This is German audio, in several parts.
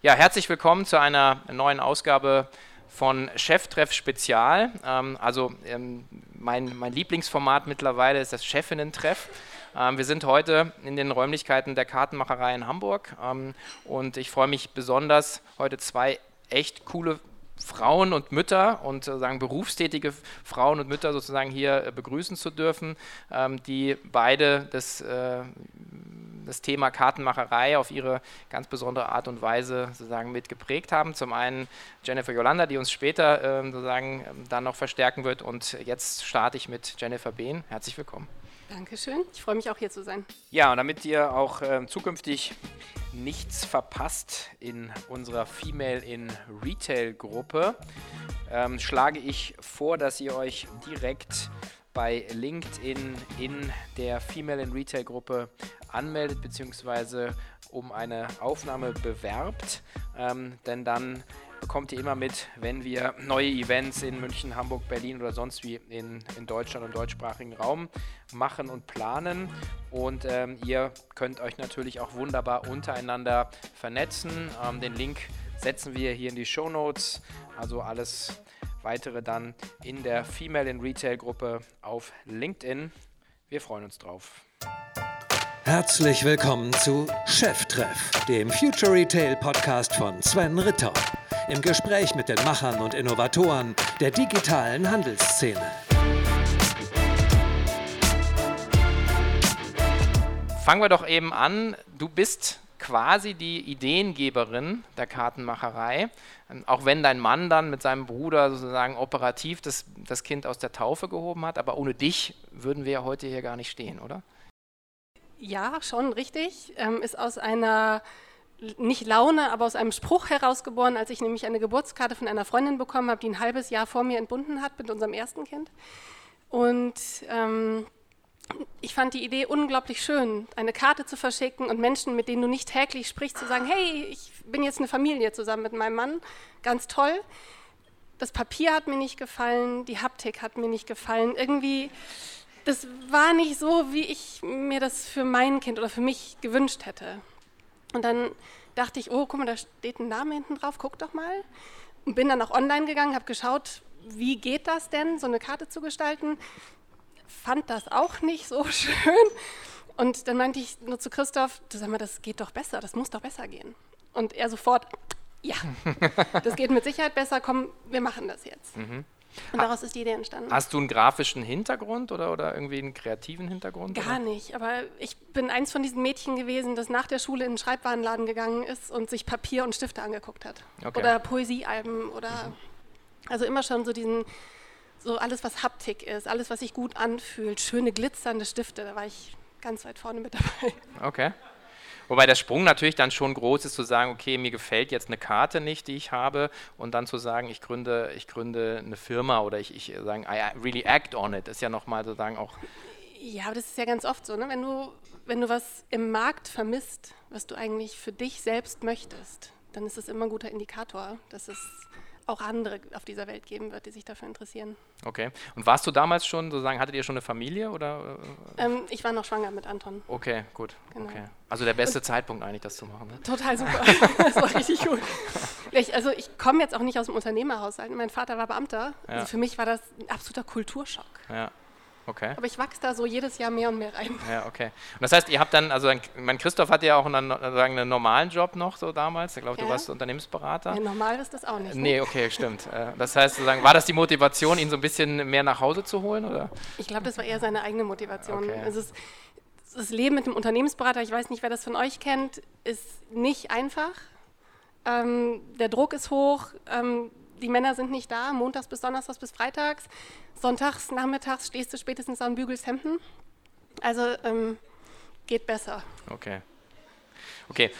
Ja, herzlich willkommen zu einer neuen Ausgabe von Cheftreff Spezial. Ähm, also ähm, mein, mein Lieblingsformat mittlerweile ist das Chefinnen-Treff. Ähm, wir sind heute in den Räumlichkeiten der Kartenmacherei in Hamburg ähm, und ich freue mich besonders, heute zwei echt coole Frauen und Mütter und sozusagen berufstätige Frauen und Mütter sozusagen hier äh, begrüßen zu dürfen, ähm, die beide das äh, das Thema Kartenmacherei auf ihre ganz besondere Art und Weise sozusagen mitgeprägt haben. Zum einen Jennifer Yolanda, die uns später ähm, sozusagen ähm, dann noch verstärken wird. Und jetzt starte ich mit Jennifer Behn. Herzlich willkommen. Dankeschön. Ich freue mich auch hier zu sein. Ja, und damit ihr auch äh, zukünftig nichts verpasst in unserer Female in Retail Gruppe, ähm, schlage ich vor, dass ihr euch direkt bei LinkedIn in der Female in Retail Gruppe anmeldet bzw. um eine Aufnahme bewerbt, ähm, denn dann bekommt ihr immer mit, wenn wir neue Events in München, Hamburg, Berlin oder sonst wie in, in Deutschland und deutschsprachigen Raum machen und planen. Und ähm, ihr könnt euch natürlich auch wunderbar untereinander vernetzen. Ähm, den Link setzen wir hier in die Show Notes. Also alles weitere dann in der Female in Retail Gruppe auf LinkedIn. Wir freuen uns drauf. Herzlich willkommen zu Cheftreff, dem Future Retail Podcast von Sven Ritter. Im Gespräch mit den Machern und Innovatoren der digitalen Handelsszene. Fangen wir doch eben an. Du bist quasi die Ideengeberin der Kartenmacherei. Ähm, auch wenn dein Mann dann mit seinem Bruder sozusagen operativ das, das Kind aus der Taufe gehoben hat, aber ohne dich würden wir ja heute hier gar nicht stehen, oder? Ja, schon richtig. Ähm, ist aus einer, nicht Laune, aber aus einem Spruch herausgeboren, als ich nämlich eine Geburtskarte von einer Freundin bekommen habe, die ein halbes Jahr vor mir entbunden hat mit unserem ersten Kind. Und ähm, ich fand die Idee unglaublich schön, eine Karte zu verschicken und Menschen, mit denen du nicht täglich sprichst, zu sagen, hey, ich bin jetzt eine Familie zusammen mit meinem Mann, ganz toll. Das Papier hat mir nicht gefallen, die Haptik hat mir nicht gefallen. Irgendwie das war nicht so, wie ich mir das für mein Kind oder für mich gewünscht hätte. Und dann dachte ich, oh, guck mal, da steht ein Name hinten drauf, guck doch mal. Und bin dann auch online gegangen, habe geschaut, wie geht das denn, so eine Karte zu gestalten. Fand das auch nicht so schön. Und dann meinte ich nur zu Christoph, du sag mal, das geht doch besser, das muss doch besser gehen. Und er sofort, ja, das geht mit Sicherheit besser, komm, wir machen das jetzt. Mhm. Und daraus ist die Idee entstanden. Hast du einen grafischen Hintergrund oder, oder irgendwie einen kreativen Hintergrund? Gar oder? nicht, aber ich bin eins von diesen Mädchen gewesen, das nach der Schule in den Schreibwarenladen gegangen ist und sich Papier und Stifte angeguckt hat. Okay. Oder Poesiealben oder mhm. also immer schon so diesen, so alles, was Haptik ist, alles, was sich gut anfühlt, schöne glitzernde Stifte, da war ich ganz weit vorne mit dabei. Okay. Wobei der Sprung natürlich dann schon groß ist, zu sagen, okay, mir gefällt jetzt eine Karte nicht, die ich habe, und dann zu sagen, ich gründe, ich gründe eine Firma oder ich, ich sagen, I really act on it, ist ja nochmal sozusagen auch. Ja, aber das ist ja ganz oft so, ne? wenn, du, wenn du was im Markt vermisst, was du eigentlich für dich selbst möchtest, dann ist es immer ein guter Indikator, dass es auch andere auf dieser Welt geben wird, die sich dafür interessieren. Okay. Und warst du damals schon, sozusagen, hattet ihr schon eine Familie oder? Äh, ähm, ich war noch schwanger mit Anton. Okay, gut. Genau. Okay. Also der beste Und Zeitpunkt eigentlich, das zu machen. Ne? Total super. das war richtig gut. Ich, also ich komme jetzt auch nicht aus dem Unternehmerhaushalt. Mein Vater war Beamter. Ja. Also für mich war das ein absoluter Kulturschock. Ja. Okay. Aber ich wachse da so jedes Jahr mehr und mehr rein. Ja, okay. Und das heißt, ihr habt dann, also mein Christoph hatte ja auch einen, sagen, einen normalen Job noch so damals. Ich glaube, ja. du warst Unternehmensberater. Ja, normal ist das auch nicht. Ne? Nee, okay, stimmt. Äh, das heißt, sozusagen, war das die Motivation, ihn so ein bisschen mehr nach Hause zu holen? Oder? Ich glaube, das war eher seine eigene Motivation. Okay. Also es, das Leben mit dem Unternehmensberater, ich weiß nicht, wer das von euch kennt, ist nicht einfach. Ähm, der Druck ist hoch. Ähm, die Männer sind nicht da, montags bis donnerstags bis freitags. Sonntags, nachmittags stehst du spätestens am Bügels Hemden. Also ähm, geht besser. Okay. Okay.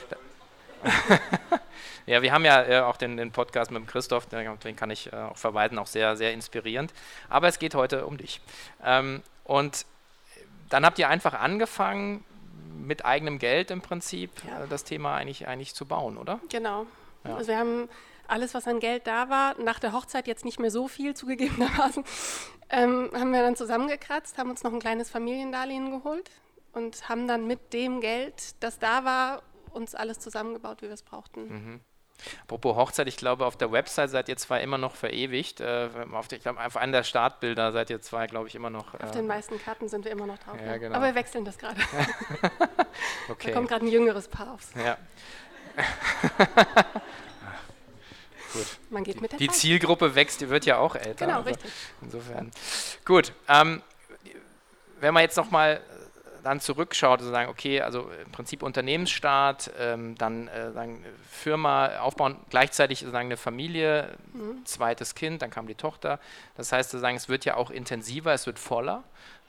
ja, wir haben ja äh, auch den, den, Podcast mit dem Christoph, den kann ich äh, auch verweisen, auch sehr, sehr inspirierend. Aber es geht heute um dich. Ähm, und dann habt ihr einfach angefangen, mit eigenem Geld im Prinzip ja. äh, das Thema eigentlich, eigentlich zu bauen, oder? Genau. Ja. Also wir haben alles, was an Geld da war, nach der Hochzeit jetzt nicht mehr so viel zugegebenermaßen, ähm, haben wir dann zusammengekratzt, haben uns noch ein kleines Familiendarlehen geholt und haben dann mit dem Geld, das da war, uns alles zusammengebaut, wie wir es brauchten. Mhm. Apropos Hochzeit, ich glaube, auf der Website seid ihr zwar immer noch verewigt. Äh, auf, ich glaube, auf einem der Startbilder seid ihr zwei, glaube ich, immer noch. Auf den meisten Karten sind wir immer noch drauf. Ja, genau. Aber wir wechseln das gerade. okay. Da kommt gerade ein jüngeres Paar aufs. Ja. Gut. Man geht mit der Die Zeit. Zielgruppe wächst, die wird ja auch älter. Genau, also richtig. Insofern. Gut. Ähm, wenn man jetzt nochmal dann zurückschaut und sagen, okay, also im Prinzip Unternehmensstart, ähm, dann äh, sagen, Firma aufbauen, gleichzeitig sagen eine Familie, Mhm. zweites Kind, dann kam die Tochter. Das heißt, sozusagen, es wird ja auch intensiver, es wird voller.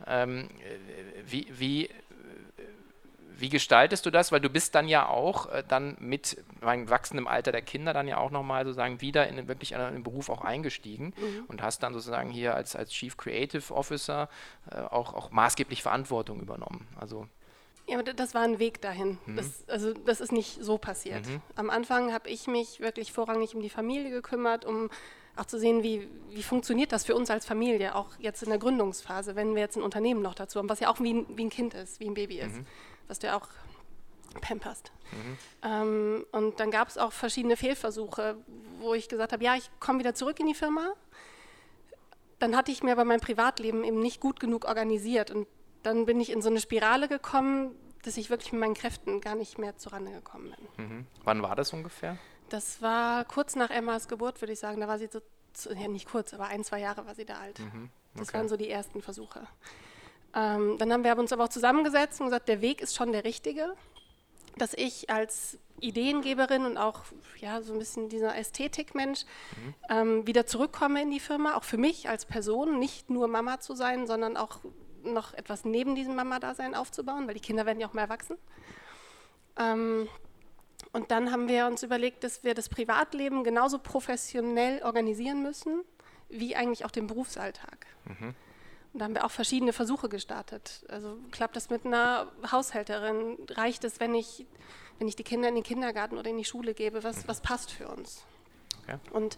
Ähm, äh, wie, wie, wie gestaltest du das? Weil du bist dann ja auch äh, dann mit beim wachsendem Alter der Kinder dann ja auch nochmal sozusagen wieder in den- wirklich in den Beruf auch eingestiegen und hast dann sozusagen hier als, als Chief Creative Officer äh, auch, auch maßgeblich Verantwortung übernommen. Also Ja, aber das war ein Weg dahin. Mhm. Das, also das ist nicht so passiert. Am Anfang habe ich mich wirklich vorrangig um die Familie gekümmert, um auch zu sehen, wie, wie funktioniert das für uns als Familie, auch jetzt in der Gründungsphase, wenn wir jetzt ein Unternehmen noch dazu haben, was ja auch wie ein, wie ein Kind ist, wie ein Baby ist, was du ja auch pamperst. Ähm, und dann gab es auch verschiedene Fehlversuche, wo ich gesagt habe, ja, ich komme wieder zurück in die Firma. Dann hatte ich mir aber mein Privatleben eben nicht gut genug organisiert und dann bin ich in so eine Spirale gekommen, dass ich wirklich mit meinen Kräften gar nicht mehr zurande gekommen bin. mhm. wann war das ungefähr? Das war kurz nach Emmas Geburt, würde ich sagen. Da war sie so, ja nicht kurz, aber ein, zwei Jahre war sie da alt. Das okay. waren so die ersten Versuche. Ähm, dann haben wir uns aber auch zusammengesetzt und gesagt, der Weg ist schon der richtige. Dass ich als Ideengeberin und auch ja, so ein bisschen dieser Ästhetikmensch ähm, wieder zurückkomme in die Firma, auch für mich als Person, nicht nur Mama zu sein, sondern auch noch etwas neben diesem Mama-Dasein aufzubauen, weil die Kinder werden ja auch mal erwachsen. Ähm, und dann haben wir uns überlegt, dass wir das Privatleben genauso professionell organisieren müssen, wie eigentlich auch den Berufsalltag. Und da haben wir auch verschiedene Versuche gestartet. Also klappt das mit einer Haushälterin? Reicht es, wenn ich, wenn ich die Kinder in den Kindergarten oder in die Schule gebe? Was, was passt für uns? Okay. Und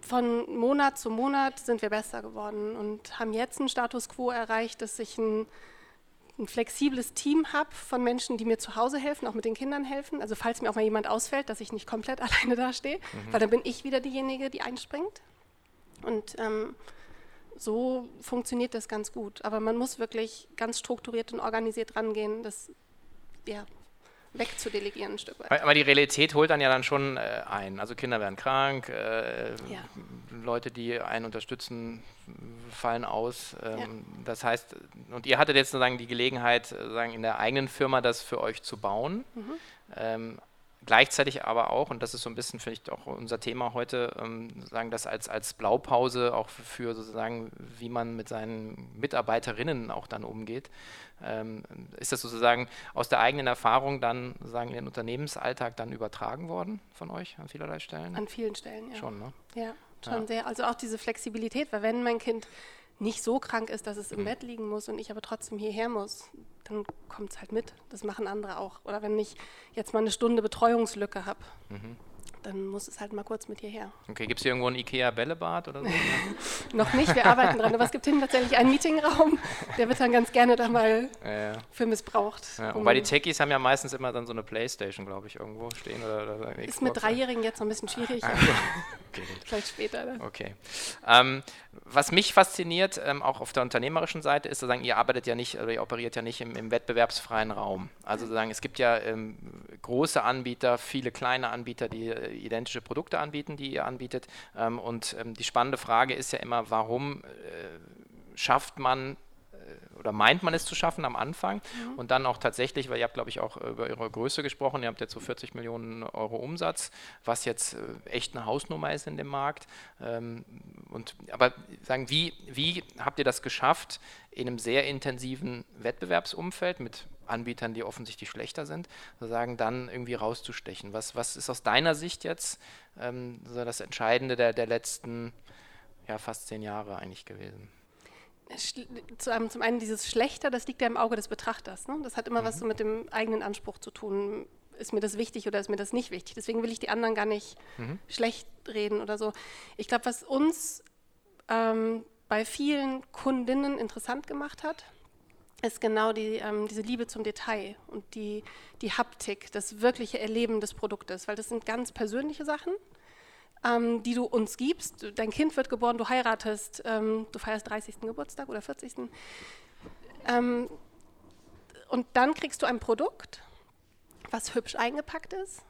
von Monat zu Monat sind wir besser geworden und haben jetzt einen Status quo erreicht, dass ich ein, ein flexibles Team habe von Menschen, die mir zu Hause helfen, auch mit den Kindern helfen. Also falls mir auch mal jemand ausfällt, dass ich nicht komplett alleine dastehe, weil dann bin ich wieder diejenige, die einspringt. Und ähm, so funktioniert das ganz gut. Aber man muss wirklich ganz strukturiert und organisiert rangehen, das ja, wegzudelegieren ein Stück weit. Aber die Realität holt dann ja dann schon äh, ein. Also Kinder werden krank, äh, Ja. Leute, die einen unterstützen, fallen aus. Ähm, Ja. Das heißt, und ihr hattet jetzt sozusagen die Gelegenheit, äh, sozusagen in der eigenen Firma das für euch zu bauen. Mhm. Ähm, gleichzeitig aber auch, und das ist so ein bisschen vielleicht auch unser Thema heute, ähm, sagen das als, als Blaupause auch für, für sozusagen, wie man mit seinen Mitarbeiterinnen auch dann umgeht. Ähm, ist das sozusagen aus der eigenen Erfahrung dann sozusagen in den Unternehmensalltag dann übertragen worden von euch an vielerlei Stellen? An vielen Stellen, ja. Schon, ne? Ja, schon Ja. sehr. Also auch diese Flexibilität, weil wenn mein Kind nicht so krank ist, dass es im Bett liegen muss und ich aber trotzdem hierher muss, dann kommt es halt mit. Das machen andere auch. Oder wenn ich jetzt mal eine Stunde Betreuungslücke habe, dann muss es halt mal kurz mit hierher. Okay, gibt es hier irgendwo ein IKEA-Bällebad oder so? Noch nicht, wir arbeiten dran, aber es gibt hinten tatsächlich einen Meetingraum, der wird dann ganz gerne da mal ja, für missbraucht. Ja, wobei die Techies haben ja meistens immer dann so eine Playstation, glaube ich, irgendwo stehen. Oder, oder ist mit. Dreijährigen jetzt noch ein bisschen schwierig, aber Okay, gut. vielleicht später. Dann. Okay. Ähm, was mich fasziniert, ähm, auch auf der unternehmerischen Seite, ist sozusagen, ihr arbeitet ja nicht oder ihr operiert ja nicht im, im wettbewerbsfreien Raum. Also sozusagen, es gibt ja ähm, große Anbieter, viele kleine Anbieter, die äh, identische Produkte anbieten, die ihr anbietet. Ähm, und ähm, die spannende Frage ist ja immer, warum äh, schafft man oder meint man es zu schaffen am Anfang und dann auch tatsächlich, weil ihr habt, glaube ich, auch über eure Größe gesprochen, ihr habt jetzt so 40 Millionen Euro Umsatz, was jetzt äh, echt eine Hausnummer ist in dem Markt. Ähm, und, aber sagen, wie, wie habt ihr das geschafft, in einem sehr intensiven Wettbewerbsumfeld mit Anbietern, die offensichtlich schlechter sind, sozusagen dann irgendwie rauszustechen? Was, was ist aus deiner Sicht jetzt ähm, so das Entscheidende der, der letzten ja, fast zehn Jahre eigentlich gewesen? Zum einen dieses Schlechter, das liegt ja im Auge des Betrachters. Ne? Das hat immer was so mit dem eigenen Anspruch zu tun. Ist mir das wichtig oder ist mir das nicht wichtig? Deswegen will ich die anderen gar nicht schlecht reden oder so. Ich glaube, was uns ähm, bei vielen Kundinnen interessant gemacht hat, ist genau die, ähm, diese Liebe zum Detail und die, die Haptik, das wirkliche Erleben des Produktes, weil das sind ganz persönliche Sachen, ähm, die du uns gibst. Dein Kind wird geboren, du heiratest, ähm, du feierst 30. Geburtstag oder 40. Ähm, und dann kriegst du ein Produkt, was hübsch eingepackt ist,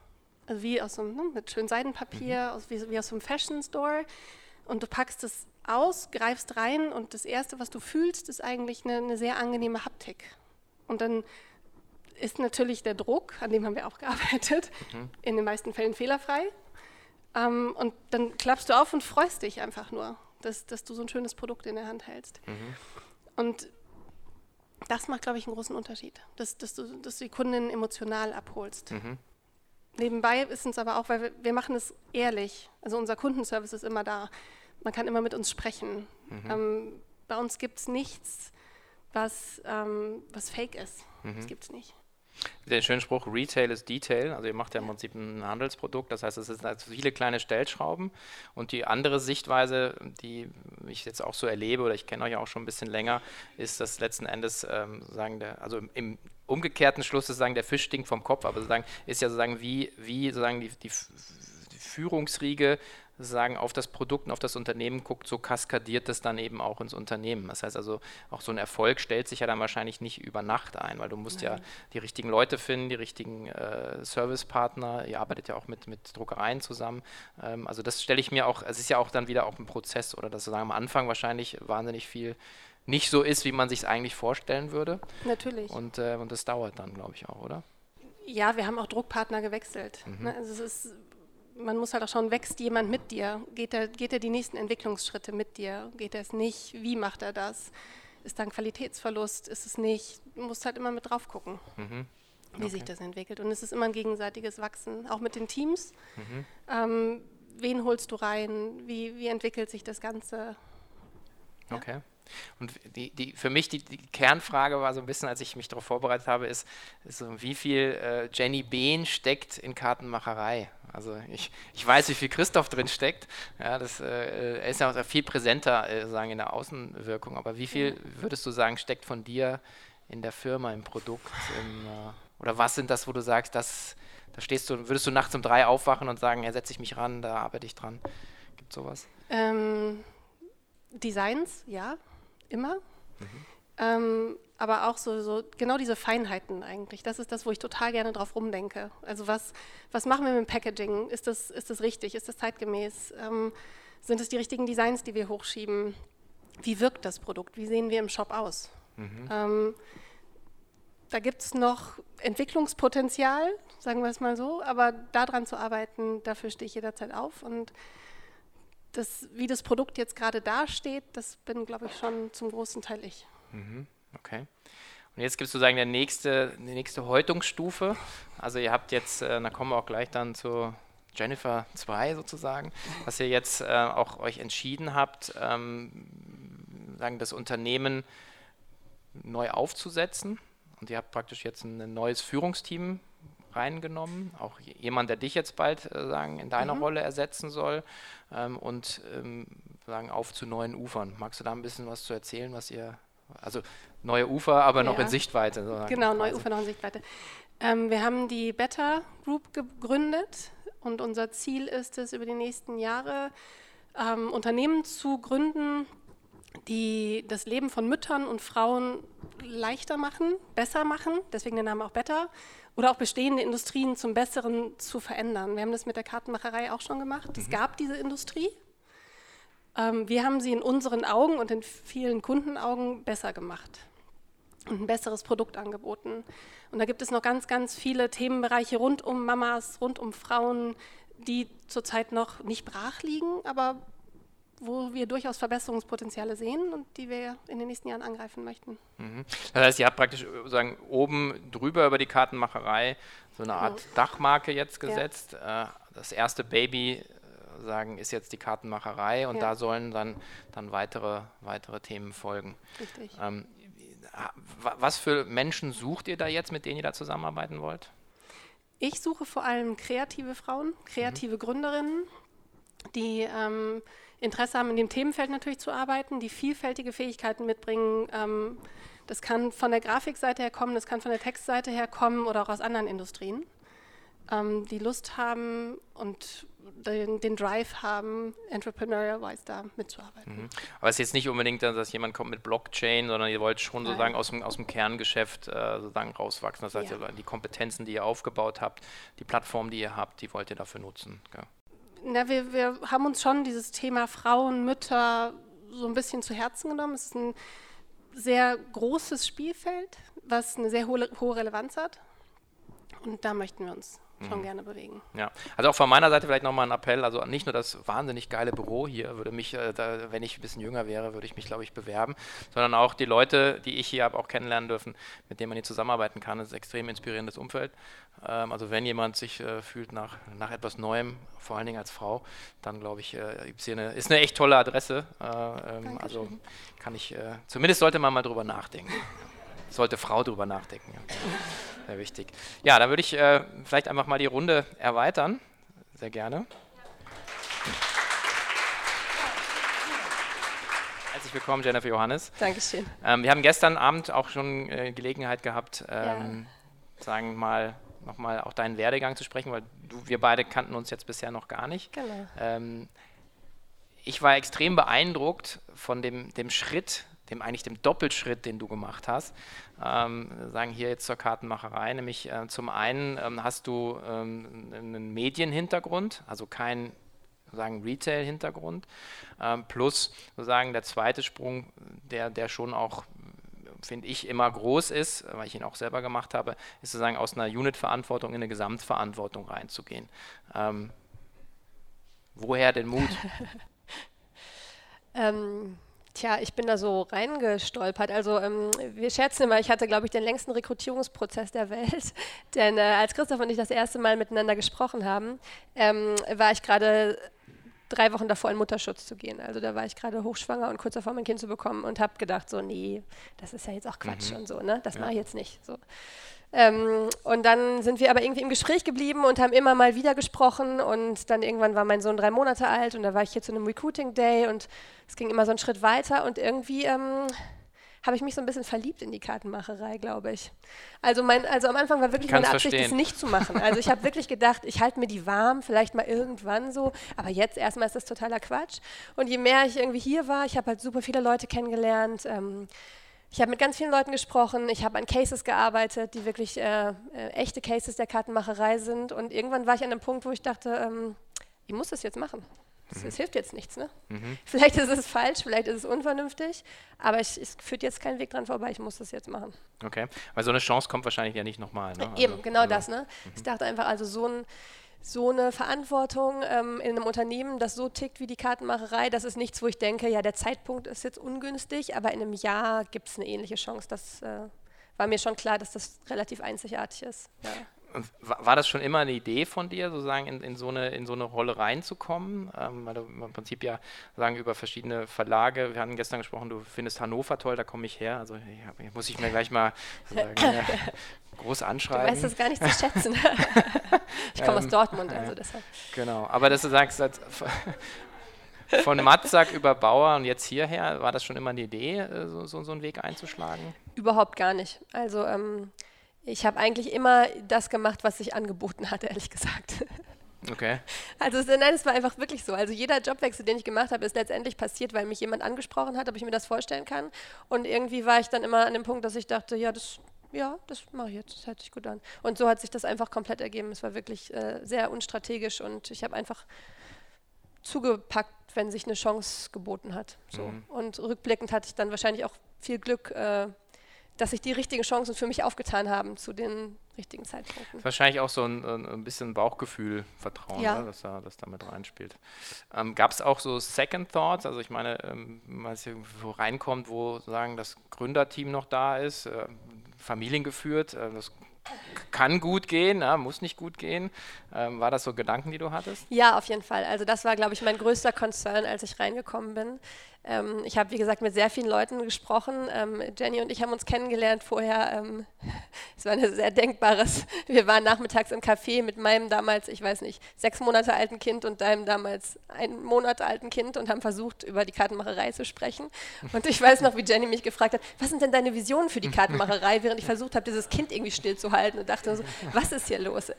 also wie aus so einem, ne, mit schön Seidenpapier, mhm. aus, wie, wie aus so einem Fashion Store. Und du packst es aus, greifst rein und das Erste, was du fühlst, ist eigentlich eine, eine sehr angenehme Haptik. Und dann ist natürlich der Druck, an dem haben wir auch gearbeitet, mhm. in den meisten Fällen fehlerfrei. Ähm, und dann klappst du auf und freust dich einfach nur, dass, dass du so ein schönes Produkt in der Hand hältst. Mhm. Und das macht, glaube ich, einen großen Unterschied, dass, dass, du, dass du die Kundin emotional abholst. Mhm. Nebenbei ist es aber auch, weil wir, wir machen es ehrlich. Also unser Kundenservice ist immer da man kann immer mit uns sprechen. Mhm. Ähm, bei uns gibt es nichts, was, ähm, was fake ist. Mhm. Das gibt es nicht. Der schöne Spruch, Retail ist Detail, also ihr macht ja im Prinzip ein Handelsprodukt, das heißt, es sind also viele kleine Stellschrauben. Und die andere Sichtweise, die ich jetzt auch so erlebe oder ich kenne euch auch schon ein bisschen länger, ist, dass letzten Endes ähm, sagen der, also im umgekehrten Schluss ist sagen, der Fisch stinkt vom Kopf, aber sozusagen ist ja sozusagen wie, wie sozusagen die, die Führungsriege sozusagen auf das Produkt und auf das Unternehmen guckt, so kaskadiert das dann eben auch ins Unternehmen. Das heißt also, auch so ein Erfolg stellt sich ja dann wahrscheinlich nicht über Nacht ein, weil du musst Nein. ja die richtigen Leute finden, die richtigen äh, Servicepartner, ihr arbeitet ja auch mit, mit Druckereien zusammen. Ähm, also das stelle ich mir auch, es ist ja auch dann wieder auch ein Prozess oder dass sozusagen am Anfang wahrscheinlich wahnsinnig viel nicht so ist, wie man sich es eigentlich vorstellen würde. Natürlich. Und, äh, und das dauert dann, glaube ich, auch, oder? Ja, wir haben auch Druckpartner gewechselt. Mhm. Ne? Also es ist man muss halt auch schauen, wächst jemand mit dir? Geht er, geht er die nächsten Entwicklungsschritte mit dir? Geht er es nicht? Wie macht er das? Ist da ein Qualitätsverlust? Ist es nicht? Du musst halt immer mit drauf gucken, mhm. okay. wie sich das entwickelt. Und es ist immer ein gegenseitiges Wachsen, auch mit den Teams. Mhm. Ähm, wen holst du rein? Wie, wie entwickelt sich das Ganze? Ja? Okay. Und die, die, für mich die, die, Kernfrage war so ein bisschen, als ich mich darauf vorbereitet habe, ist, ist so, wie viel äh, Jenny Behn steckt in Kartenmacherei? Also ich, ich weiß, wie viel Christoph drin steckt. Ja, das äh, ist ja auch viel präsenter äh, sagen in der Außenwirkung. Aber wie viel würdest du sagen steckt von dir in der Firma, im Produkt? Im, äh, oder was sind das, wo du sagst, das, da stehst du, würdest du nachts um drei aufwachen und sagen, ja, setze ich mich ran, da arbeite ich dran? Gibt es sowas? Ähm, Designs, ja immer. Mhm. Ähm, aber auch so, so, genau diese Feinheiten eigentlich. Das ist das, wo ich total gerne drauf rumdenke. Also was, was machen wir mit dem Packaging? Ist das, ist das richtig? Ist das zeitgemäß? Ähm, sind es die richtigen Designs, die wir hochschieben? Wie wirkt das Produkt? Wie sehen wir im Shop aus? Mhm. Ähm, da gibt es noch Entwicklungspotenzial, sagen wir es mal so, aber daran zu arbeiten, dafür stehe ich jederzeit auf und das, wie das Produkt jetzt gerade dasteht, das bin, glaube ich, schon zum großen Teil ich. Mhm, okay. Und jetzt gibt es sozusagen der nächste, die nächste Häutungsstufe. Also ihr habt jetzt, äh, da kommen wir auch gleich dann zu Jennifer 2 sozusagen, dass ihr jetzt äh, auch euch entschieden habt, ähm, sagen, das Unternehmen neu aufzusetzen. Und ihr habt praktisch jetzt ein neues Führungsteam reingenommen, auch jemand, der dich jetzt bald äh, sagen in deiner mhm. Rolle ersetzen soll ähm, und ähm, sagen auf zu neuen Ufern. Magst du da ein bisschen was zu erzählen, was ihr also neue Ufer, aber ja. noch in Sichtweite. Sozusagen. Genau, neue Ufer noch in Sichtweite. Ähm, wir haben die Better Group gegründet und unser Ziel ist es, über die nächsten Jahre ähm, Unternehmen zu gründen, die das Leben von Müttern und Frauen leichter machen, besser machen, deswegen der Name auch Better, oder auch bestehende Industrien zum Besseren zu verändern. Wir haben das mit der Kartenmacherei auch schon gemacht. Mhm. Es gab diese Industrie. Ähm, wir haben sie in unseren Augen und in vielen Kundenaugen besser gemacht und ein besseres Produkt angeboten. Und da gibt es noch ganz, ganz viele Themenbereiche rund um Mamas, rund um Frauen, die zurzeit noch nicht brach liegen, aber wo wir durchaus Verbesserungspotenziale sehen und die wir in den nächsten Jahren angreifen möchten. Mhm. Das heißt, ihr habt praktisch sagen, oben drüber über die Kartenmacherei so eine Art genau. Dachmarke jetzt gesetzt. Ja. Äh, das erste Baby äh, sagen, ist jetzt die Kartenmacherei und ja. da sollen dann, dann weitere, weitere Themen folgen. Richtig. Ähm, was für Menschen sucht ihr da jetzt, mit denen ihr da zusammenarbeiten wollt? Ich suche vor allem kreative Frauen, kreative mhm. Gründerinnen, die ähm, Interesse haben, in dem Themenfeld natürlich zu arbeiten, die vielfältige Fähigkeiten mitbringen, ähm, Das kann von der Grafikseite her kommen, das kann von der Textseite her kommen oder auch aus anderen Industrien, ähm, die Lust haben und den, den Drive haben, entrepreneurial-wise da mitzuarbeiten. Mhm. Aber es ist jetzt nicht unbedingt, dass jemand kommt mit Blockchain, sondern ihr wollt schon Nein. sozusagen aus dem, aus dem Kerngeschäft äh, sozusagen rauswachsen. Das heißt, ja. die Kompetenzen, die ihr aufgebaut habt, die Plattform, die ihr habt, die wollt ihr dafür nutzen. Ja. Na, wir, wir haben uns schon dieses Thema Frauen, Mütter so ein bisschen zu Herzen genommen. Es ist ein sehr großes Spielfeld, was eine sehr hohe, hohe Relevanz hat. Und da möchten wir uns schon mhm. gerne bewegen. Ja, also auch von meiner Seite vielleicht nochmal ein Appell, also nicht nur das wahnsinnig geile Büro hier, würde mich, äh, da, wenn ich ein bisschen jünger wäre, würde ich mich, glaube ich, bewerben, sondern auch die Leute, die ich hier habe, auch kennenlernen dürfen, mit denen man hier zusammenarbeiten kann. Das ist ein extrem inspirierendes Umfeld. Ähm, also wenn jemand sich äh, fühlt nach, nach etwas Neuem, vor allen Dingen als Frau, dann glaube ich, äh, hier eine, ist eine echt tolle Adresse. Äh, ähm, also kann ich, äh, zumindest sollte man mal drüber nachdenken. Sollte Frau drüber nachdenken. Ja. Sehr wichtig. Ja, dann würde ich äh, vielleicht einfach mal die Runde erweitern. Sehr gerne. Herzlich willkommen, Jennifer Johannes. Dankeschön. Ähm, wir haben gestern Abend auch schon äh, Gelegenheit gehabt, ähm, ja. sagen mal, nochmal auch deinen Werdegang zu sprechen, weil du, wir beide kannten uns jetzt bisher noch gar nicht. Genau. Ähm, ich war extrem beeindruckt von dem, dem Schritt, dem eigentlich dem Doppelschritt, den du gemacht hast, ähm, sagen hier jetzt zur Kartenmacherei, nämlich äh, zum einen ähm, hast du ähm, einen Medienhintergrund, also kein sozusagen Retail-Hintergrund, ähm, plus sozusagen der zweite Sprung, der, der schon auch finde ich, immer groß ist, weil ich ihn auch selber gemacht habe, ist sozusagen aus einer Unit-Verantwortung in eine Gesamtverantwortung reinzugehen. Ähm, woher den Mut? ähm, Tja, ich bin da so reingestolpert. Also ähm, wir schätzen immer, ich hatte, glaube ich, den längsten Rekrutierungsprozess der Welt. Denn äh, als Christoph und ich das erste Mal miteinander gesprochen haben, ähm, war ich gerade drei Wochen davor in Mutterschutz zu gehen. Also da war ich gerade hochschwanger und kurz davor mein Kind zu bekommen und habe gedacht, so, nee, das ist ja jetzt auch Quatsch mhm. und so, ne? Das ja. mache ich jetzt nicht. So. Ähm, und dann sind wir aber irgendwie im Gespräch geblieben und haben immer mal wieder gesprochen. Und dann irgendwann war mein Sohn drei Monate alt und da war ich hier zu einem Recruiting Day und es ging immer so einen Schritt weiter. Und irgendwie ähm, habe ich mich so ein bisschen verliebt in die Kartenmacherei, glaube ich. Also, mein, also am Anfang war wirklich meine Absicht, das nicht zu machen. Also ich habe wirklich gedacht, ich halte mir die warm, vielleicht mal irgendwann so. Aber jetzt erstmal ist das totaler Quatsch. Und je mehr ich irgendwie hier war, ich habe halt super viele Leute kennengelernt. Ähm, ich habe mit ganz vielen Leuten gesprochen, ich habe an Cases gearbeitet, die wirklich äh, äh, echte Cases der Kartenmacherei sind. Und irgendwann war ich an einem Punkt, wo ich dachte, ähm, ich muss das jetzt machen. Das, mhm. das hilft jetzt nichts. Ne? Mhm. Vielleicht ist es falsch, vielleicht ist es unvernünftig, aber ich, es führt jetzt keinen Weg dran vorbei, ich muss das jetzt machen. Okay, weil so eine Chance kommt wahrscheinlich ja nicht nochmal. Ne? Eben, also, genau also, das. Ne? Mhm. Ich dachte einfach, also so ein so eine Verantwortung ähm, in einem Unternehmen, das so tickt wie die Kartenmacherei, das ist nichts, wo ich denke, ja, der Zeitpunkt ist jetzt ungünstig, aber in einem Jahr gibt es eine ähnliche Chance. Das äh, war mir schon klar, dass das relativ einzigartig ist. Ja. War das schon immer eine Idee von dir, sozusagen in, in, so, eine, in so eine Rolle reinzukommen? Ähm, weil du im Prinzip ja sagen über verschiedene Verlage, wir hatten gestern gesprochen, du findest Hannover toll, da komme ich her. Also hier muss ich mir gleich mal sagen, ja, groß anschreiben. Du weißt das gar nicht zu schätzen. ich komme ähm, aus Dortmund, also deshalb. Genau, aber dass du sagst, von Matzak über Bauer und jetzt hierher, war das schon immer eine Idee, äh, so, so, so einen Weg einzuschlagen? Überhaupt gar nicht. Also ähm, ich habe eigentlich immer das gemacht, was sich angeboten hat, ehrlich gesagt. Okay. Also nein, es war einfach wirklich so. Also jeder Jobwechsel, den ich gemacht habe, ist letztendlich passiert, weil mich jemand angesprochen hat, ob ich mir das vorstellen kann. Und irgendwie war ich dann immer an dem Punkt, dass ich dachte, ja, das, ja, das mache ich jetzt, das hört sich gut an. Und so hat sich das einfach komplett ergeben. Es war wirklich äh, sehr unstrategisch und ich habe einfach zugepackt, wenn sich eine Chance geboten hat. So. Mhm. Und rückblickend hatte ich dann wahrscheinlich auch viel Glück, äh, dass sich die richtigen Chancen für mich aufgetan haben zu den richtigen Zeitpunkten. Wahrscheinlich auch so ein, ein bisschen Bauchgefühl, Vertrauen, ja. ne, dass da das damit reinspielt. Ähm, Gab es auch so Second Thoughts? Also ich meine, ähm, wenn es irgendwo reinkommt, wo sagen das Gründerteam noch da ist, äh, familiengeführt, äh, das kann gut gehen, ja, muss nicht gut gehen. Ähm, war das so Gedanken, die du hattest? Ja, auf jeden Fall. Also das war, glaube ich, mein größter Concern, als ich reingekommen bin. Ähm, ich habe, wie gesagt, mit sehr vielen Leuten gesprochen. Ähm, Jenny und ich haben uns kennengelernt vorher. Ähm, es war ein sehr denkbares. Wir waren nachmittags im Café mit meinem damals, ich weiß nicht, sechs Monate alten Kind und deinem damals ein Monat alten Kind und haben versucht, über die Kartenmacherei zu sprechen. Und ich weiß noch, wie Jenny mich gefragt hat, was sind denn deine Visionen für die Kartenmacherei, während ich versucht habe, dieses Kind irgendwie stillzuhalten und dachte so, was ist hier los?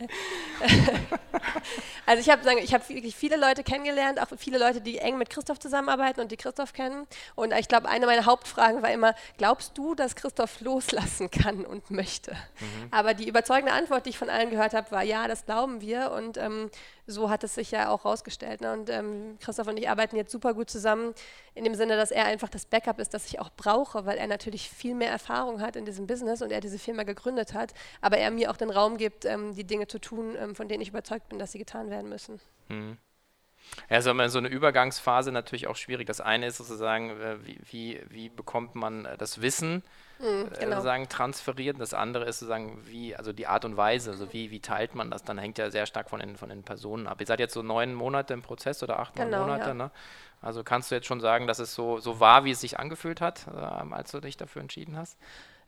also ich habe hab wirklich viele Leute kennengelernt, auch viele Leute, die eng mit Christoph zusammenarbeiten und die Christoph kennen. Und ich glaube, eine meiner Hauptfragen war immer, glaubst du, dass Christoph loslassen kann und möchte? Mhm. Aber die überzeugende Antwort, die ich von allen gehört habe, war, ja, das glauben wir. Und ähm, so hat es sich ja auch rausgestellt. Ne? Und ähm, Christoph und ich arbeiten jetzt super gut zusammen, in dem Sinne, dass er einfach das Backup ist, das ich auch brauche, weil er natürlich viel mehr Erfahrung hat in diesem Business und er diese Firma gegründet hat, aber er mir auch den Raum gibt, ähm, die Dinge zu tun, ähm, von denen ich überzeugt bin, dass sie getan werden müssen. Mhm. Ja, so eine Übergangsphase natürlich auch schwierig. Das eine ist sozusagen, äh, wie, wie, wie bekommt man äh, das Wissen mhm, genau. sozusagen transferiert. Das andere ist sozusagen, wie, also die Art und Weise, also wie, wie teilt man das? Dann hängt ja sehr stark von den, von den Personen ab. Ihr seid jetzt so neun Monate im Prozess oder acht genau, Monate, ja. ne? Also kannst du jetzt schon sagen, dass es so, so war, wie es sich angefühlt hat, äh, als du dich dafür entschieden hast?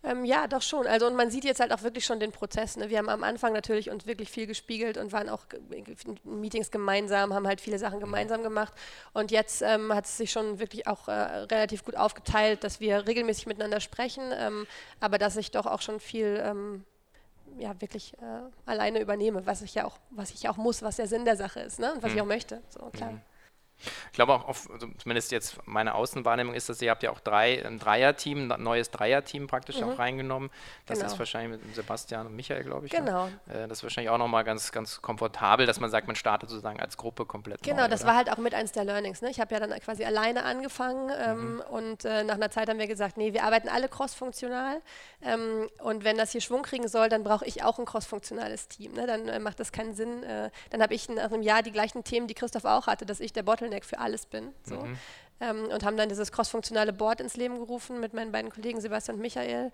Ähm, ja, doch schon. Also und man sieht jetzt halt auch wirklich schon den Prozess. Ne? Wir haben am Anfang natürlich uns wirklich viel gespiegelt und waren auch in Meetings gemeinsam, haben halt viele Sachen gemeinsam gemacht. Und jetzt ähm, hat es sich schon wirklich auch äh, relativ gut aufgeteilt, dass wir regelmäßig miteinander sprechen, ähm, aber dass ich doch auch schon viel ähm, ja, wirklich äh, alleine übernehme, was ich ja auch, was ich auch muss, was der Sinn der Sache ist, ne? Und was mhm. ich auch möchte. So, klar. Mhm. Ich glaube auch, auf, also zumindest jetzt meine Außenwahrnehmung ist, dass ihr habt ja auch drei, ein Dreierteam, ein neues Dreierteam praktisch mhm. auch reingenommen. Das genau. ist wahrscheinlich mit Sebastian und Michael, glaube ich. Ne? Genau. Ne? das ist wahrscheinlich auch nochmal ganz, ganz komfortabel, dass man sagt, man startet sozusagen als Gruppe komplett Genau, neu, das oder? war halt auch mit eins der Learnings. Ne? Ich habe ja dann quasi alleine angefangen ähm, mhm. und äh, nach einer Zeit haben wir gesagt, nee, wir arbeiten alle cross-funktional ähm, und wenn das hier Schwung kriegen soll, dann brauche ich auch ein cross-funktionales Team. Ne? Dann äh, macht das keinen Sinn. Äh, dann habe ich nach einem Jahr die gleichen Themen, die Christoph auch hatte, dass ich der Bottleneck für alles bin. So. Mhm. Ähm, und haben dann dieses crossfunktionale Board ins Leben gerufen mit meinen beiden Kollegen Sebastian und Michael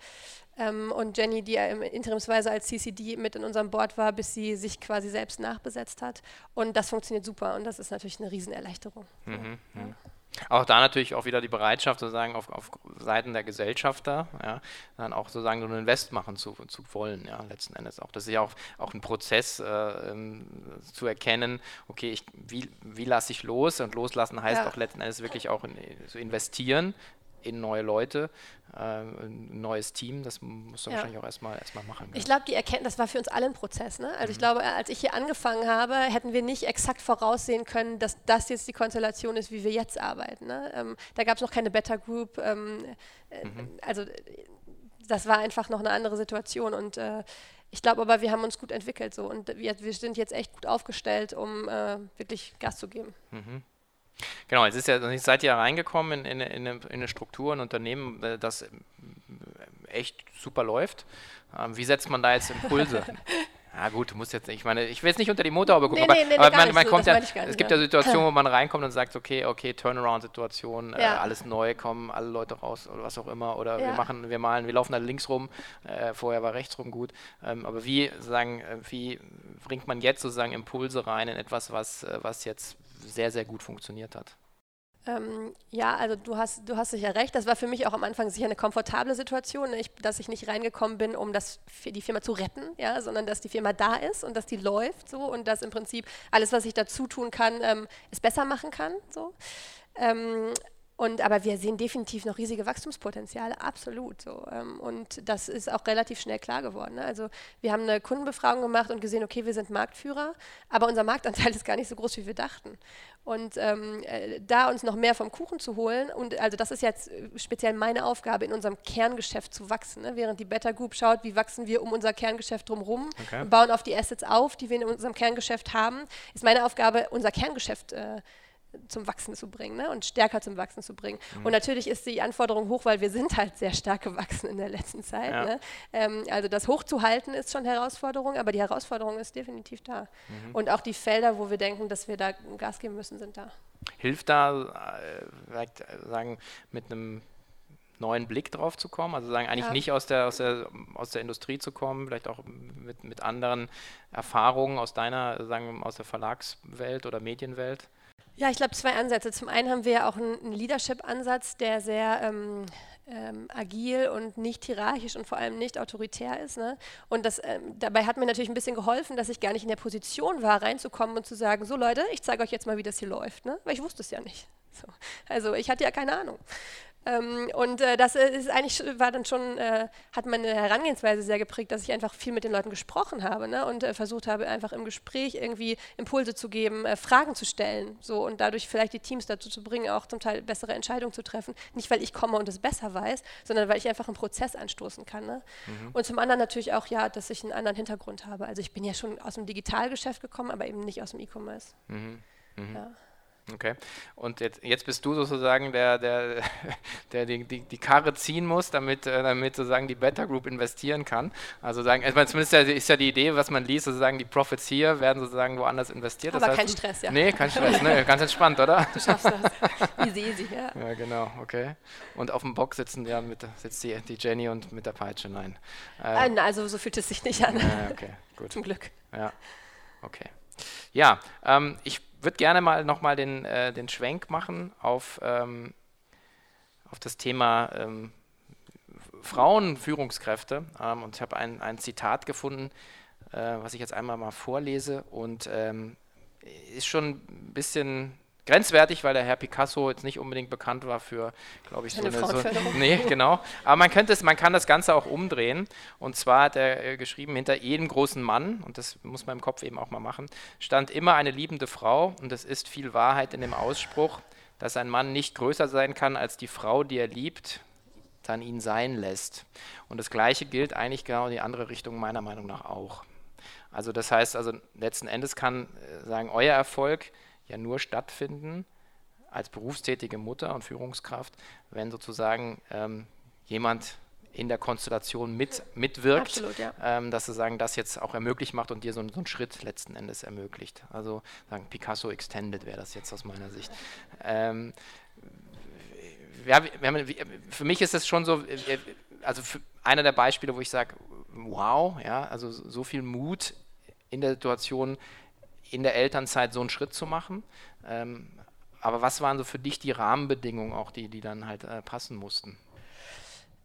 ähm, und Jenny, die ja interimsweise als CCD mit in unserem Board war, bis sie sich quasi selbst nachbesetzt hat. Und das funktioniert super und das ist natürlich eine Riesenerleichterung. Mhm. Ja. Auch da natürlich auch wieder die Bereitschaft, sozusagen auf, auf Seiten der Gesellschafter, ja, dann auch sozusagen so ein Invest machen zu, zu wollen, ja, letzten Endes auch. Das ist ja auch, auch ein Prozess äh, ähm, zu erkennen, okay, ich, wie, wie lasse ich los? Und loslassen heißt ja. auch letzten Endes wirklich auch in, so investieren in neue Leute, äh, ein neues Team. Das musst du ja. wahrscheinlich auch erstmal erstmal machen. Ich glaube, die Erkenntnis, das war für uns alle ein Prozess. Ne? Also mhm. ich glaube, als ich hier angefangen habe, hätten wir nicht exakt voraussehen können, dass das jetzt die Konstellation ist, wie wir jetzt arbeiten. Ne? Ähm, da gab es noch keine Better Group. Ähm, äh, mhm. Also das war einfach noch eine andere Situation und äh, ich glaube aber, wir haben uns gut entwickelt so und wir, wir sind jetzt echt gut aufgestellt, um äh, wirklich Gas zu geben. Mhm. Genau, jetzt ist ja, jetzt seid ihr ja reingekommen in, in, in, eine, in eine Struktur, ein Unternehmen, äh, das echt super läuft. Ähm, wie setzt man da jetzt Impulse? Ja gut, du musst jetzt nicht, ich meine, ich will jetzt nicht unter die Motorhaube gucken, nee, nee, aber, nee, aber man, man kommt ja, es gibt ja Situationen, wo man reinkommt und sagt, okay, okay, Turnaround-Situation, äh, ja. äh, alles neu, kommen alle Leute raus oder was auch immer, oder ja. wir machen, wir malen, wir laufen da links rum, äh, vorher war rechts rum gut, ähm, aber wie, sagen, äh, wie bringt man jetzt sozusagen Impulse rein in etwas, was, äh, was jetzt sehr, sehr gut funktioniert hat. Ähm, ja, also du hast, du hast sicher recht. Das war für mich auch am Anfang sicher eine komfortable Situation, ne? ich, dass ich nicht reingekommen bin, um das, die Firma zu retten, ja, sondern dass die Firma da ist und dass die läuft so und dass im Prinzip alles, was ich dazu tun kann, ähm, es besser machen kann. So. Ähm, und, aber wir sehen definitiv noch riesige Wachstumspotenziale, absolut. So. Ähm, und das ist auch relativ schnell klar geworden. Ne? Also wir haben eine Kundenbefragung gemacht und gesehen, okay, wir sind Marktführer, aber unser Marktanteil ist gar nicht so groß, wie wir dachten. Und ähm, äh, da uns noch mehr vom Kuchen zu holen, und also das ist jetzt äh, speziell meine Aufgabe, in unserem Kerngeschäft zu wachsen. Ne? Während die Better Group schaut, wie wachsen wir um unser Kerngeschäft drumherum okay. und bauen auf die Assets auf, die wir in unserem Kerngeschäft haben, ist meine Aufgabe, unser Kerngeschäft äh, zum Wachsen zu bringen ne? und stärker zum Wachsen zu bringen. Mhm. Und natürlich ist die Anforderung hoch, weil wir sind halt sehr stark gewachsen in der letzten Zeit. Ja. Ne? Ähm, also das hochzuhalten ist schon Herausforderung, aber die Herausforderung ist definitiv da. Mhm. Und auch die Felder, wo wir denken, dass wir da Gas geben müssen, sind da. Hilft da, äh, äh, sagen, mit einem neuen Blick drauf zu kommen? Also sagen, eigentlich ja. nicht aus der, aus, der, aus der Industrie zu kommen, vielleicht auch mit, mit anderen Erfahrungen aus deiner, sagen aus der Verlagswelt oder Medienwelt? Ja, ich glaube zwei Ansätze. Zum einen haben wir ja auch einen, Leadership-Ansatz, der sehr ähm, ähm, agil und nicht hierarchisch und vor allem nicht autoritär ist. Ne? Und das, ähm, dabei hat mir natürlich ein bisschen geholfen, dass ich gar nicht in der Position war, reinzukommen und zu sagen, so Leute, ich zeige euch jetzt mal, wie das hier läuft. Ne? Weil ich wusste es ja nicht. So. Also ich hatte ja keine Ahnung. Ähm, und äh, das ist eigentlich war dann schon, äh, hat meine Herangehensweise sehr geprägt, dass ich einfach viel mit den Leuten gesprochen habe ne? und äh, versucht habe, einfach im Gespräch irgendwie Impulse zu geben, äh, Fragen zu stellen so und dadurch vielleicht die Teams dazu zu bringen, auch zum Teil bessere Entscheidungen zu treffen. Nicht, weil ich komme und es besser weiß, sondern weil ich einfach einen Prozess anstoßen kann. Ne? Mhm. Und zum anderen natürlich auch, ja, dass ich einen anderen Hintergrund habe. Also ich bin ja schon aus dem Digitalgeschäft gekommen, aber eben nicht aus dem E-Commerce. Mhm. Mhm. Ja. Okay. Und jetzt, jetzt bist du sozusagen der, der, der die, die, die Karre ziehen muss, damit, äh, damit sozusagen die Beta Group investieren kann. Also sagen, also zumindest ist ja die Idee, was man liest, sozusagen die Profits hier werden sozusagen woanders investiert. Aber das heißt, kein Stress, ja. Nee, kein Stress, ne? ganz entspannt, oder? Du schaffst das. Easy, easy, ja. Ja, genau, okay. Und auf dem Bock sitzen ja mit, sitzt die, die Jenny und mit der Peitsche, nein. Äh, also so fühlt es sich nicht an. Ja, okay, gut. Zum Glück. Ja, okay. Ja, ähm, ich würde gerne mal nochmal den, äh, den Schwenk machen auf, ähm, auf das Thema ähm, Frauenführungskräfte. Ähm, und ich habe ein, ein Zitat gefunden, äh, was ich jetzt einmal mal vorlese und ähm, ist schon ein bisschen grenzwertig, weil der Herr Picasso jetzt nicht unbedingt bekannt war für, glaube ich, so eine. So, nee, genau. Aber man, könnte es, man kann das Ganze auch umdrehen. Und zwar hat er äh, geschrieben, hinter jedem großen Mann, und das muss man im Kopf eben auch mal machen, stand immer eine liebende Frau. Und es ist viel Wahrheit in dem Ausspruch, dass ein Mann nicht größer sein kann als die Frau, die er liebt, dann ihn sein lässt. Und das Gleiche gilt eigentlich genau in die andere Richtung meiner Meinung nach auch. Also das heißt, also letzten Endes kann äh, sagen, euer Erfolg ja nur stattfinden als berufstätige Mutter und Führungskraft, wenn sozusagen ähm, jemand in der Konstellation mit, mitwirkt, Absolut, ja. ähm, dass sozusagen das jetzt auch ermöglicht macht und dir so, so einen Schritt letzten Endes ermöglicht. Also sagen Picasso Extended wäre das jetzt aus meiner Sicht. Ähm, ja, für mich ist es schon so, äh, also einer der Beispiele, wo ich sage, wow, ja, also so viel Mut in der Situation, in der Elternzeit so einen Schritt zu machen. Ähm, aber was waren so für dich die Rahmenbedingungen auch, die, die dann halt äh, passen mussten?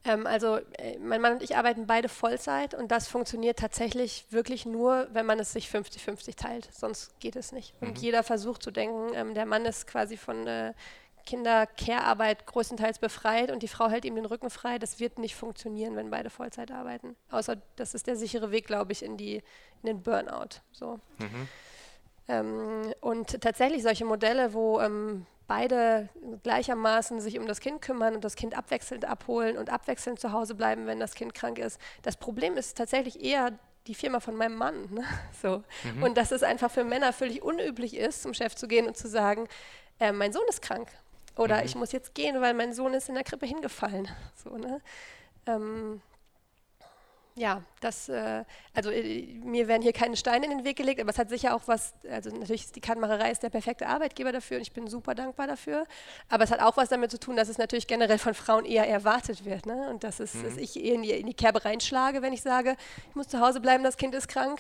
Ähm, also äh, mein Mann und ich arbeiten beide Vollzeit und das funktioniert tatsächlich wirklich nur, wenn man es sich 50-50 teilt. Sonst geht es nicht. Und mhm. jeder versucht zu denken, ähm, der Mann ist quasi von äh, Kinder-Care-Arbeit größtenteils befreit und die Frau hält ihm den Rücken frei. Das wird nicht funktionieren, wenn beide Vollzeit arbeiten. Außer das ist der sichere Weg, glaube ich, in, die, in den Burnout. So. Mhm. Ähm, und tatsächlich solche Modelle, wo ähm, beide gleichermaßen sich um das Kind kümmern und das Kind abwechselnd abholen und abwechselnd zu Hause bleiben, wenn das Kind krank ist. Das Problem ist tatsächlich eher die Firma von meinem Mann. Ne? So. Mhm. Und dass es einfach für Männer völlig unüblich ist, zum Chef zu gehen und zu sagen, äh, mein Sohn ist krank. Oder mhm. ich muss jetzt gehen, weil mein Sohn ist in der Krippe hingefallen. So, ne? Ähm, ja, das, äh, also äh, mir werden hier keine Steine in den Weg gelegt, aber es hat sicher auch was, also natürlich ist die Kannmacherei ist der perfekte Arbeitgeber dafür und ich bin super dankbar dafür, aber es hat auch was damit zu tun, dass es natürlich generell von Frauen eher erwartet wird ne? und dass, es, mhm. dass ich eher in die, in die Kerbe reinschlage, wenn ich sage, ich muss zu Hause bleiben, das Kind ist krank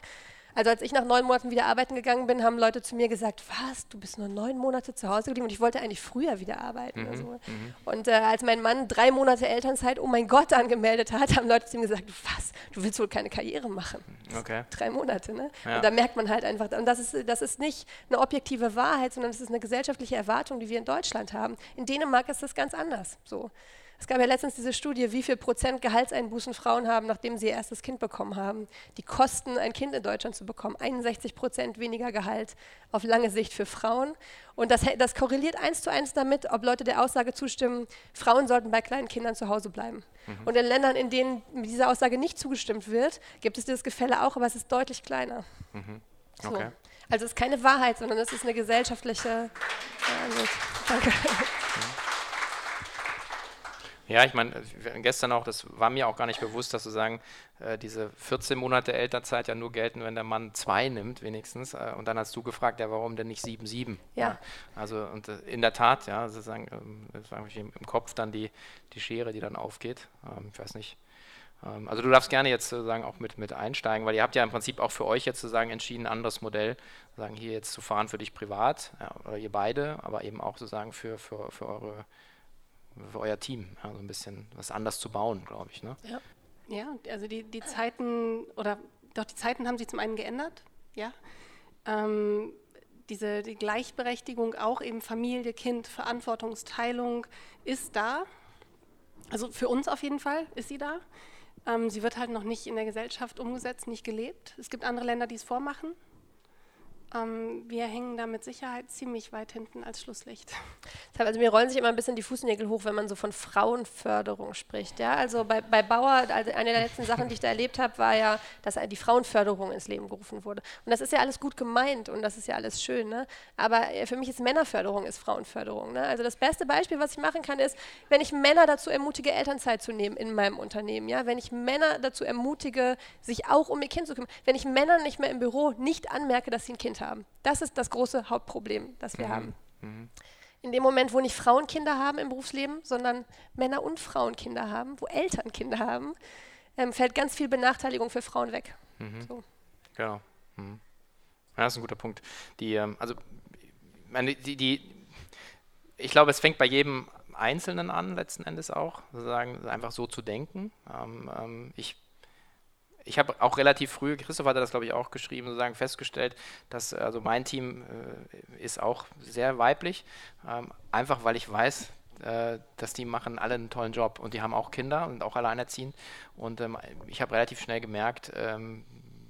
also als ich nach neun Monaten wieder arbeiten gegangen bin, haben Leute zu mir gesagt, was, du bist nur neun Monate zu Hause geblieben und ich wollte eigentlich früher wieder arbeiten. Mhm, so. mhm. Und äh, als mein Mann drei Monate Elternzeit, oh mein Gott, angemeldet hat, haben Leute zu ihm gesagt, was, du willst wohl keine Karriere machen. Okay. Drei Monate, ne? Ja. Und da merkt man halt einfach, und das ist, das ist nicht eine objektive Wahrheit, sondern es ist eine gesellschaftliche Erwartung, die wir in Deutschland haben. In Dänemark ist das ganz anders. So. Es gab ja letztens diese Studie, wie viel Prozent Gehaltseinbußen Frauen haben, nachdem sie ihr erstes Kind bekommen haben. Die Kosten, ein Kind in Deutschland zu bekommen, 61 Prozent weniger Gehalt auf lange Sicht für Frauen. Und das, das korreliert eins zu eins damit, ob Leute der Aussage zustimmen, Frauen sollten bei kleinen Kindern zu Hause bleiben. Mhm. Und in Ländern, in denen dieser Aussage nicht zugestimmt wird, gibt es dieses Gefälle auch, aber es ist deutlich kleiner. Mhm. Okay. So. Also es ist keine Wahrheit, sondern es ist eine gesellschaftliche. Also, danke. Mhm. Ja, ich meine, gestern auch, das war mir auch gar nicht bewusst, dass sozusagen äh, diese 14 Monate Elternzeit ja nur gelten, wenn der Mann zwei nimmt, wenigstens. Äh, und dann hast du gefragt, ja, warum denn nicht sieben, sieben? Ja. ja. Also, und äh, in der Tat, ja, sozusagen, ähm, im, im Kopf dann die, die Schere, die dann aufgeht. Ähm, ich weiß nicht. Ähm, also, du darfst gerne jetzt sozusagen auch mit, mit einsteigen, weil ihr habt ja im Prinzip auch für euch jetzt sozusagen entschieden, ein anderes Modell, sagen hier jetzt zu fahren für dich privat, ja, oder ihr beide, aber eben auch sozusagen für, für, für eure für euer Team, ja, so ein bisschen was anders zu bauen, glaube ich. Ne? Ja. ja, also die, die Zeiten, oder doch die Zeiten haben sich zum einen geändert, ja. Ähm, diese die Gleichberechtigung, auch eben Familie, Kind, Verantwortungsteilung ist da. Also für uns auf jeden Fall ist sie da. Ähm, sie wird halt noch nicht in der Gesellschaft umgesetzt, nicht gelebt. Es gibt andere Länder, die es vormachen. Ähm, wir hängen da mit Sicherheit ziemlich weit hinten als Schlusslicht. Also mir rollen sich immer ein bisschen die Fußnägel hoch, wenn man so von Frauenförderung spricht. Ja? Also bei, bei Bauer, also eine der letzten Sachen, die ich da erlebt habe, war ja, dass die Frauenförderung ins Leben gerufen wurde. Und das ist ja alles gut gemeint und das ist ja alles schön. Ne? Aber äh, für mich ist Männerförderung ist Frauenförderung. Ne? Also das beste Beispiel, was ich machen kann, ist, wenn ich Männer dazu ermutige, Elternzeit zu nehmen in meinem Unternehmen. Ja? Wenn ich Männer dazu ermutige, sich auch um ihr Kind zu kümmern. Wenn ich Männern nicht mehr im Büro nicht anmerke, dass sie ein Kind Kind haben. Das ist das große Hauptproblem, das wir mhm. haben. Mhm. In dem Moment, wo nicht Frauen Kinder haben im Berufsleben, sondern Männer und Frauen Kinder haben, wo Eltern Kinder haben, ähm, fällt ganz viel Benachteiligung für Frauen weg. Mhm. So. Genau. Mhm. Ja, das ist ein guter Punkt. Die, ähm, also, meine, die, die, ich glaube, es fängt bei jedem Einzelnen an, letzten Endes auch, sozusagen einfach so zu denken. Ähm, ähm ich ich habe auch relativ früh, Christoph hatte das glaube ich auch geschrieben, sozusagen festgestellt, dass also mein Team äh, ist auch sehr weiblich, ähm, einfach weil ich weiß, äh, dass die machen alle einen tollen Job und die haben auch Kinder und auch alleinerziehend. Und ähm, ich habe relativ schnell gemerkt, ähm,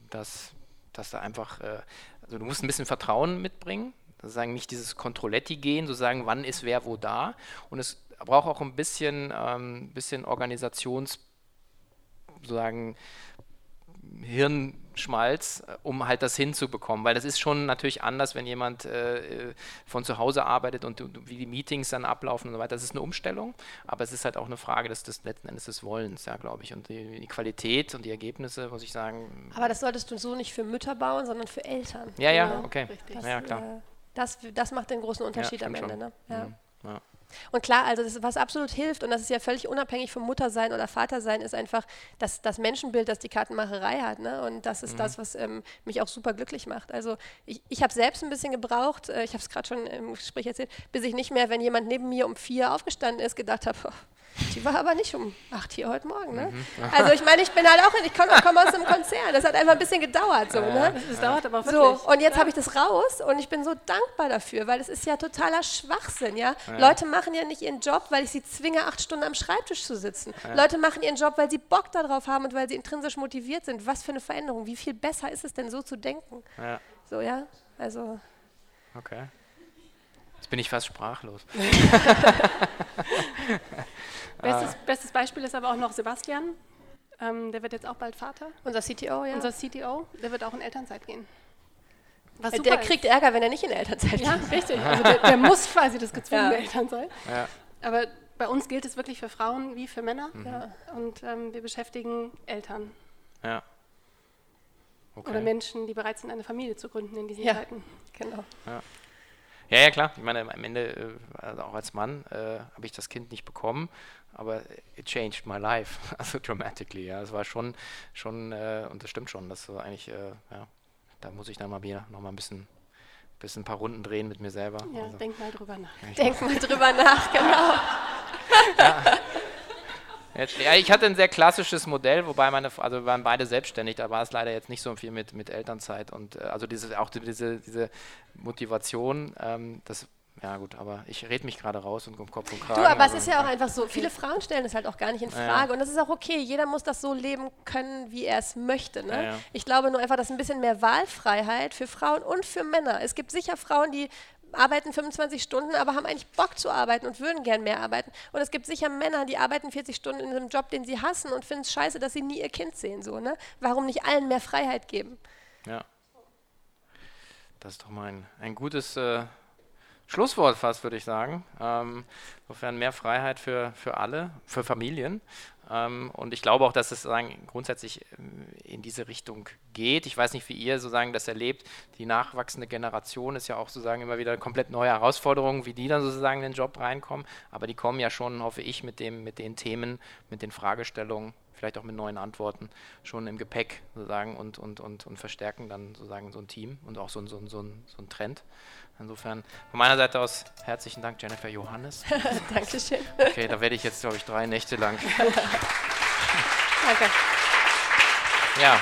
dass, dass da einfach, äh, also du musst ein bisschen Vertrauen mitbringen, sozusagen nicht dieses Kontrolletti gehen, sozusagen wann ist wer wo da. Und es braucht auch ein bisschen, ähm, bisschen Organisations sozusagen Hirnschmalz, äh, um halt das hinzubekommen. Weil das ist schon natürlich anders, wenn jemand äh, von zu Hause arbeitet und, wie die Meetings dann ablaufen und so weiter. Das ist eine Umstellung, aber es ist halt auch eine Frage des, des letzten Endes des Wollens, ja, glaube ich. Und die, die, Qualität und die Ergebnisse, muss ich sagen. Aber das solltest du so nicht für Mütter bauen, sondern für Eltern. Ja, ja, okay. Das, ja, klar. Äh, das, das macht den großen Unterschied ja, am Ende. Ne? Ja. Mhm. ja. Und klar, also das, was absolut hilft, und das ist ja völlig unabhängig vom Muttersein oder Vatersein, ist einfach das, das Menschenbild, das die Kartenmacherei hat. Ne? Und das ist mhm. das, was ähm, mich auch super glücklich macht. Also ich, ich habe selbst ein bisschen gebraucht, äh, ich habe es gerade schon im Gespräch erzählt, bis ich nicht mehr, wenn jemand neben mir um vier aufgestanden ist, gedacht habe, die war aber nicht um acht hier heute Morgen, ne? Mhm. Also ich meine, ich bin halt auch, ich komme komm aus einem Konzern. Das hat einfach ein bisschen gedauert, so, ne? Das dauert aber wirklich. So, und jetzt ja. habe ich das raus und ich bin so dankbar dafür, weil es ist ja totaler Schwachsinn, ja? ja? Leute machen ja nicht ihren Job, weil ich sie zwinge, acht Stunden am Schreibtisch zu sitzen. Ja. Leute machen ihren Job, weil sie Bock darauf haben und weil sie intrinsisch motiviert sind. Was für eine Veränderung. Wie viel besser ist es denn, so zu denken? Ja. So, ja? Also. Okay. Jetzt bin ich fast sprachlos. bestes, bestes, Beispiel ist aber auch noch Sebastian. Ähm, der wird jetzt auch bald Vater. Unser CTO, ja. Unser CTO, der wird auch in Elternzeit gehen. Was äh, der kriegt Ärger, wenn er nicht in Elternzeit geht. Ja, richtig. Also der, der muss quasi das gezwungene ja. Elternzeit. Ja. Aber bei uns gilt es wirklich für Frauen wie für Männer. Mhm. Ja. Und ähm, wir beschäftigen Eltern. Ja. Okay. Oder Menschen, die bereit sind, eine Familie zu gründen in diesen ja. Zeiten. Genau. Ja. Ja, ja, klar. Ich meine, am Ende, äh, also auch als Mann, äh, habe ich das Kind nicht bekommen, aber it changed my life, also dramatically. Ja, es war schon, schon, äh, und das stimmt schon, das war eigentlich, äh, ja, da muss ich dann mal wieder noch mal ein bisschen, bisschen ein paar Runden drehen mit mir selber. Ja, also, denk mal drüber nach. Denk mal drüber nach, genau. ja. Ja, ich hatte ein sehr klassisches Modell, wobei meine, also wir waren beide selbstständig, da war es leider jetzt nicht so viel mit, mit Elternzeit und äh, also diese, auch diese, diese Motivation, ähm, das ja gut, aber ich rede mich gerade raus und um Kopf und Kragen. Du, aber es ist ja auch einfach so, viele Frauen stellen es halt auch gar nicht in Frage ja. und das ist auch okay, jeder muss das so leben können, wie er es möchte. Ne? Ja, ja. Ich glaube nur einfach, dass ein bisschen mehr Wahlfreiheit für Frauen und für Männer. Es gibt sicher Frauen, die arbeiten 25 Stunden, aber haben eigentlich Bock zu arbeiten und würden gern mehr arbeiten. Und es gibt sicher Männer, die arbeiten 40 Stunden in einem Job, den sie hassen und finden es scheiße, dass sie nie ihr Kind sehen. So, ne? Warum nicht allen mehr Freiheit geben? Ja. Das ist doch mal ein, ein gutes äh, Schlusswort fast, würde ich sagen. Ähm, insofern mehr Freiheit für, für alle, für Familien. Ähm, und ich glaube auch, dass es sagen, grundsätzlich äh, in diese Richtung geht. Ich weiß nicht, wie ihr sozusagen das erlebt. Die nachwachsende Generation ist ja auch sozusagen immer wieder komplett neue Herausforderungen, wie die dann sozusagen in den Job reinkommen. Aber die kommen ja schon, hoffe ich, mit, dem, mit den Themen, mit den Fragestellungen, vielleicht auch mit neuen Antworten schon im Gepäck sozusagen und, und, und, und verstärken dann sozusagen so ein Team und auch so, so, so, so ein Trend. Insofern von meiner Seite aus herzlichen Dank, Jennifer Johannes. Dankeschön. Okay, da werde ich jetzt, glaube ich, drei Nächte lang. Danke. Ja.